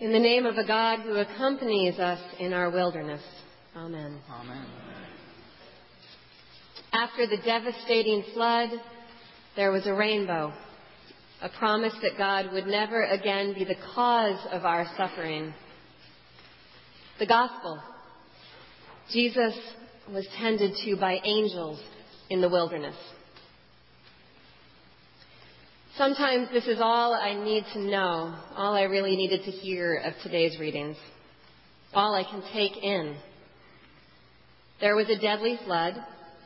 In the name of a God who accompanies us in our wilderness. Amen. Amen. After the devastating flood, there was a rainbow, a promise that God would never again be the cause of our suffering. The gospel. Jesus was tended to by angels in the wilderness. Sometimes this is all I need to know, all I really needed to hear of today's readings, all I can take in. There was a deadly flood,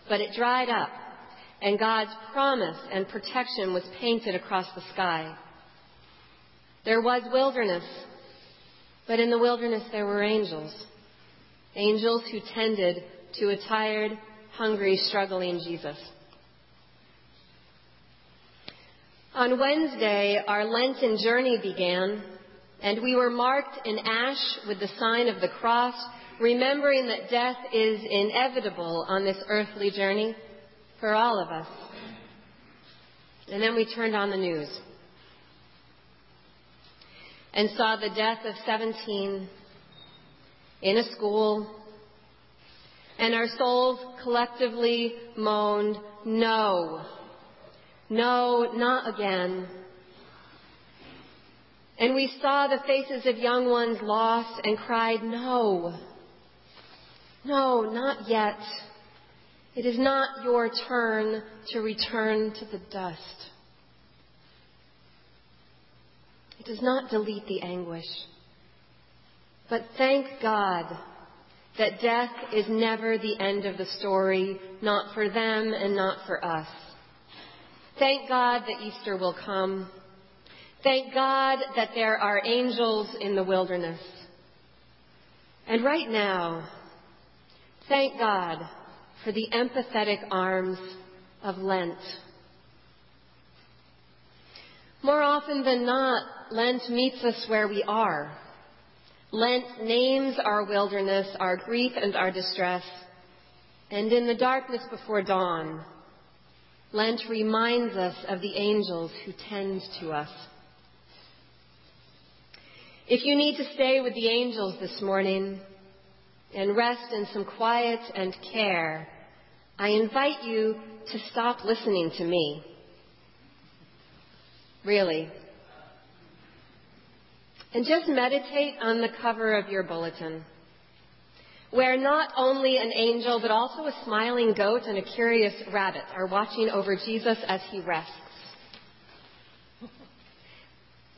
but it dried up, and God's promise and protection was painted across the sky. There was wilderness, but in the wilderness there were angels. Angels who tended to a tired, hungry, struggling Jesus. On Wednesday, our Lenten journey began, and we were marked in ash with the sign of the cross, remembering that death is inevitable on this earthly journey for all of us. And then we turned on the news and saw the death of 17 in a school, and our souls collectively moaned, No, no, not again. And we saw the faces of young ones lost and cried, No, no, not yet. It is not your turn to return to the dust. It does not delete the anguish. But thank God that death is never the end of the story, not for them and not for us. Thank God that Easter will come. Thank God that there are angels in the wilderness. And right now, thank God for the empathetic arms of Lent. More often than not, Lent meets us where we are. Lent names our wilderness, our grief and our distress. And in the darkness before dawn, Lent reminds us of the angels who tend to us. If you need to stay with the angels this morning and rest in some quiet and care, I invite you to stop listening to me. Really. And just meditate on the cover of your bulletin where not only an angel, but also a smiling goat and a curious rabbit are watching over Jesus as he rests.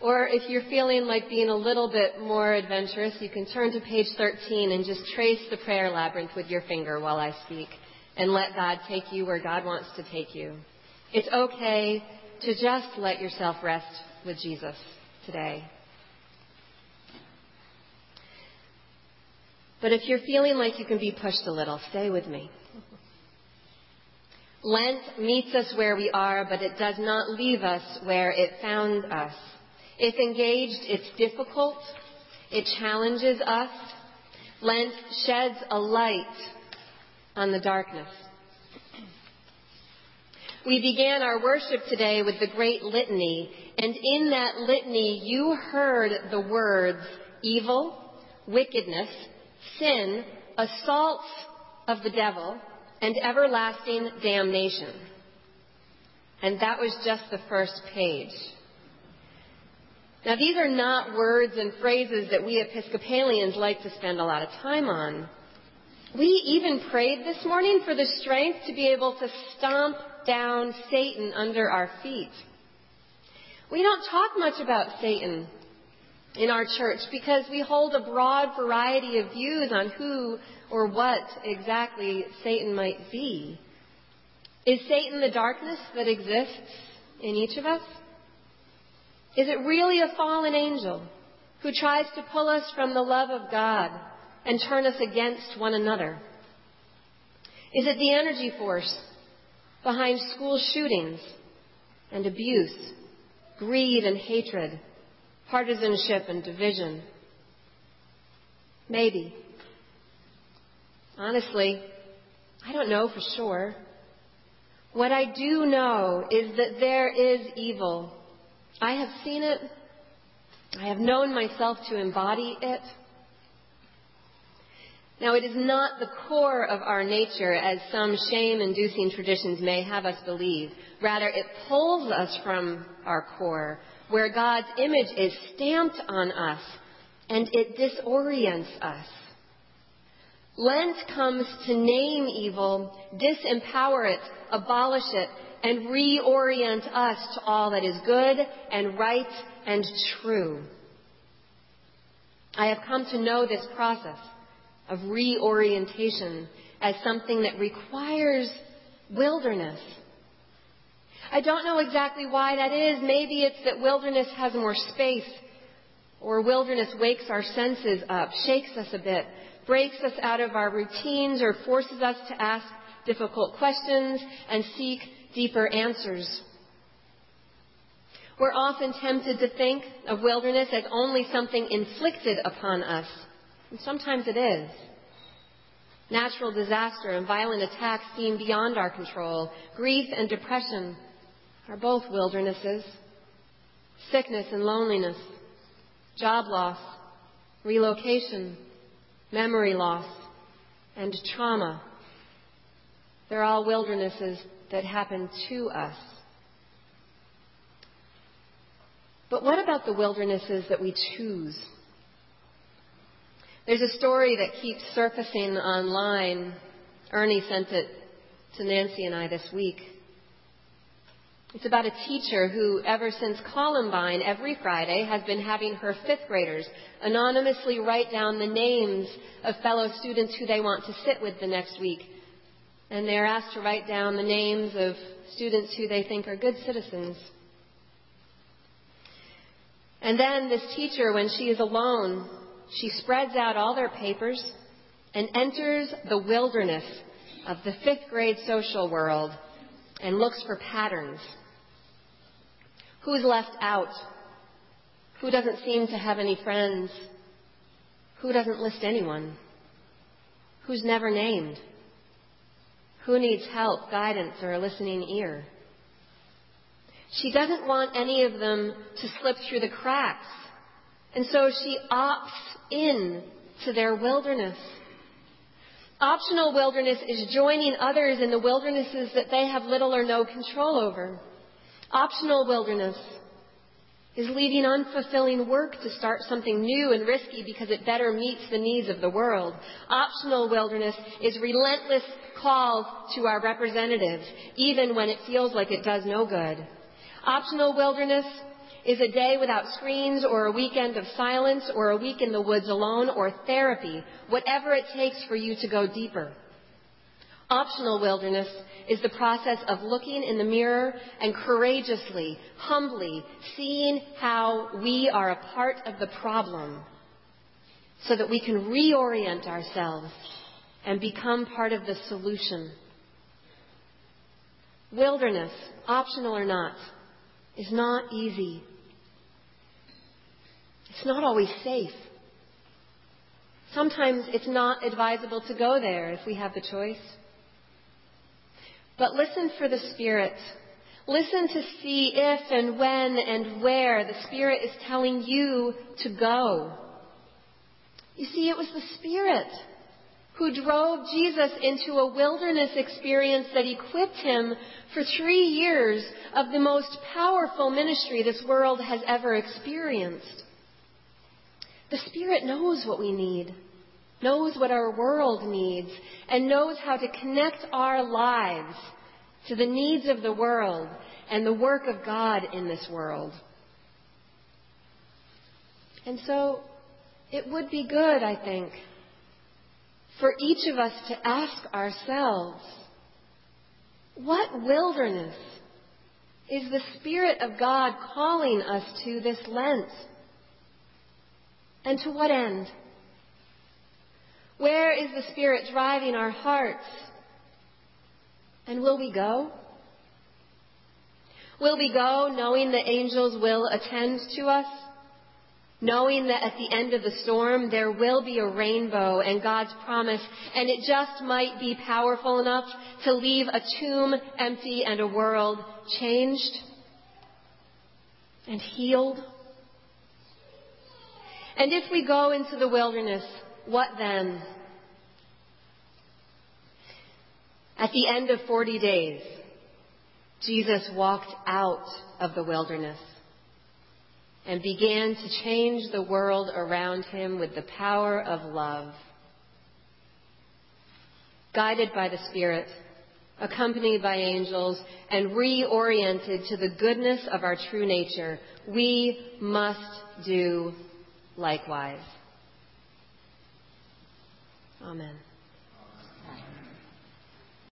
Or if you're feeling like being a little bit more adventurous, you can turn to page 13 and just trace the prayer labyrinth with your finger while I speak and let God take you where God wants to take you. It's okay to just let yourself rest with Jesus today. But if you're feeling like you can be pushed a little, stay with me. Lent meets us where we are, but it does not leave us where it found us. If engaged, it's difficult. It challenges us. Lent sheds a light on the darkness. We began our worship today with the great litany, and in that litany you heard the words evil, wickedness, sin, assaults of the devil, and everlasting damnation. And that was just the first page. Now, these are not words and phrases that we Episcopalians like to spend a lot of time on. We even prayed this morning for the strength to be able to stomp down Satan under our feet. We don't talk much about Satan in our church because we hold a broad variety of views on who or what exactly Satan might be. Is Satan the darkness that exists in each of us? Is it really a fallen angel who tries to pull us from the love of God and turn us against one another? Is it the energy force behind school shootings and abuse, greed and hatred, partisanship and division? Maybe. Honestly, I don't know for sure. What I do know is that there is evil. I have seen it, I have known myself to embody it. Now, it is not the core of our nature, as some shame inducing traditions may have us believe. Rather, it pulls us from our core, where God's image is stamped on us, and it disorients us. Lent comes to name evil, disempower it, abolish it, and reorient us to all that is good and right and true. I have come to know this process of reorientation as something that requires wilderness. I don't know exactly why that is. Maybe it's that wilderness has more space, or wilderness wakes our senses up, shakes us a bit, breaks us out of our routines, or forces us to ask difficult questions and seek deeper answers. We're often tempted to think of wilderness as only something inflicted upon us. And sometimes it is. Natural disaster and violent attacks seem beyond our control. Grief and depression are both wildernesses. Sickness and loneliness, job loss, relocation, memory loss, and trauma. They're all wildernesses that happen to us. But what about the wildernesses that we choose? There's a story that keeps surfacing online. Ernie sent it to Nancy and I this week. It's about a teacher who, ever since Columbine, every Friday has been having her fifth graders anonymously write down the names of fellow students who they want to sit with the next week. And they're asked to write down the names of students who they think are good citizens. And then this teacher, when she is alone, she spreads out all their papers and enters the wilderness of the fifth grade social world and looks for patterns. Who's left out? Who doesn't seem to have any friends? Who doesn't list anyone? Who's never named? Who needs help, guidance, or a listening ear? She doesn't want any of them to slip through the cracks. And so she opts in to their wilderness. Optional wilderness is joining others in the wildernesses that they have little or no control over. Optional wilderness is leaving unfulfilling work to start something new and risky because it better meets the needs of the world. Optional wilderness is relentless calls to our representatives, even when it feels like it does no good. Optional wilderness is a day without screens or a weekend of silence or a week in the woods alone or therapy, whatever it takes for you to go deeper. Optional wilderness is the process of looking in the mirror and courageously, humbly seeing how we are a part of the problem so that we can reorient ourselves and become part of the solution. Wilderness, optional or not, is not easy. It's not always safe. Sometimes it's not advisable to go there if we have the choice. But listen for the Spirit. Listen to see if and when and where the Spirit is telling you to go. You see, it was the Spirit who drove Jesus into a wilderness experience that equipped him for three years of the most powerful ministry this world has ever experienced. The Spirit knows what we need, knows what our world needs, and knows how to connect our lives to the needs of the world and the work of God in this world. And so, it would be good, I think, for each of us to ask ourselves, what wilderness is the Spirit of God calling us to this Lent? And to what end? Where is the Spirit driving our hearts? And will we go? Will we go knowing the angels will attend to us? knowing that at the end of the storm there will be a rainbow and God's promise, and it just might be powerful enough to leave a tomb empty and a world changed and healed. And if we go into the wilderness, what then? At the end of 40 days, Jesus walked out of the wilderness and began to change the world around him with the power of love. Guided by the Spirit, accompanied by angels, and reoriented to the goodness of our true nature, we must do likewise. Amen.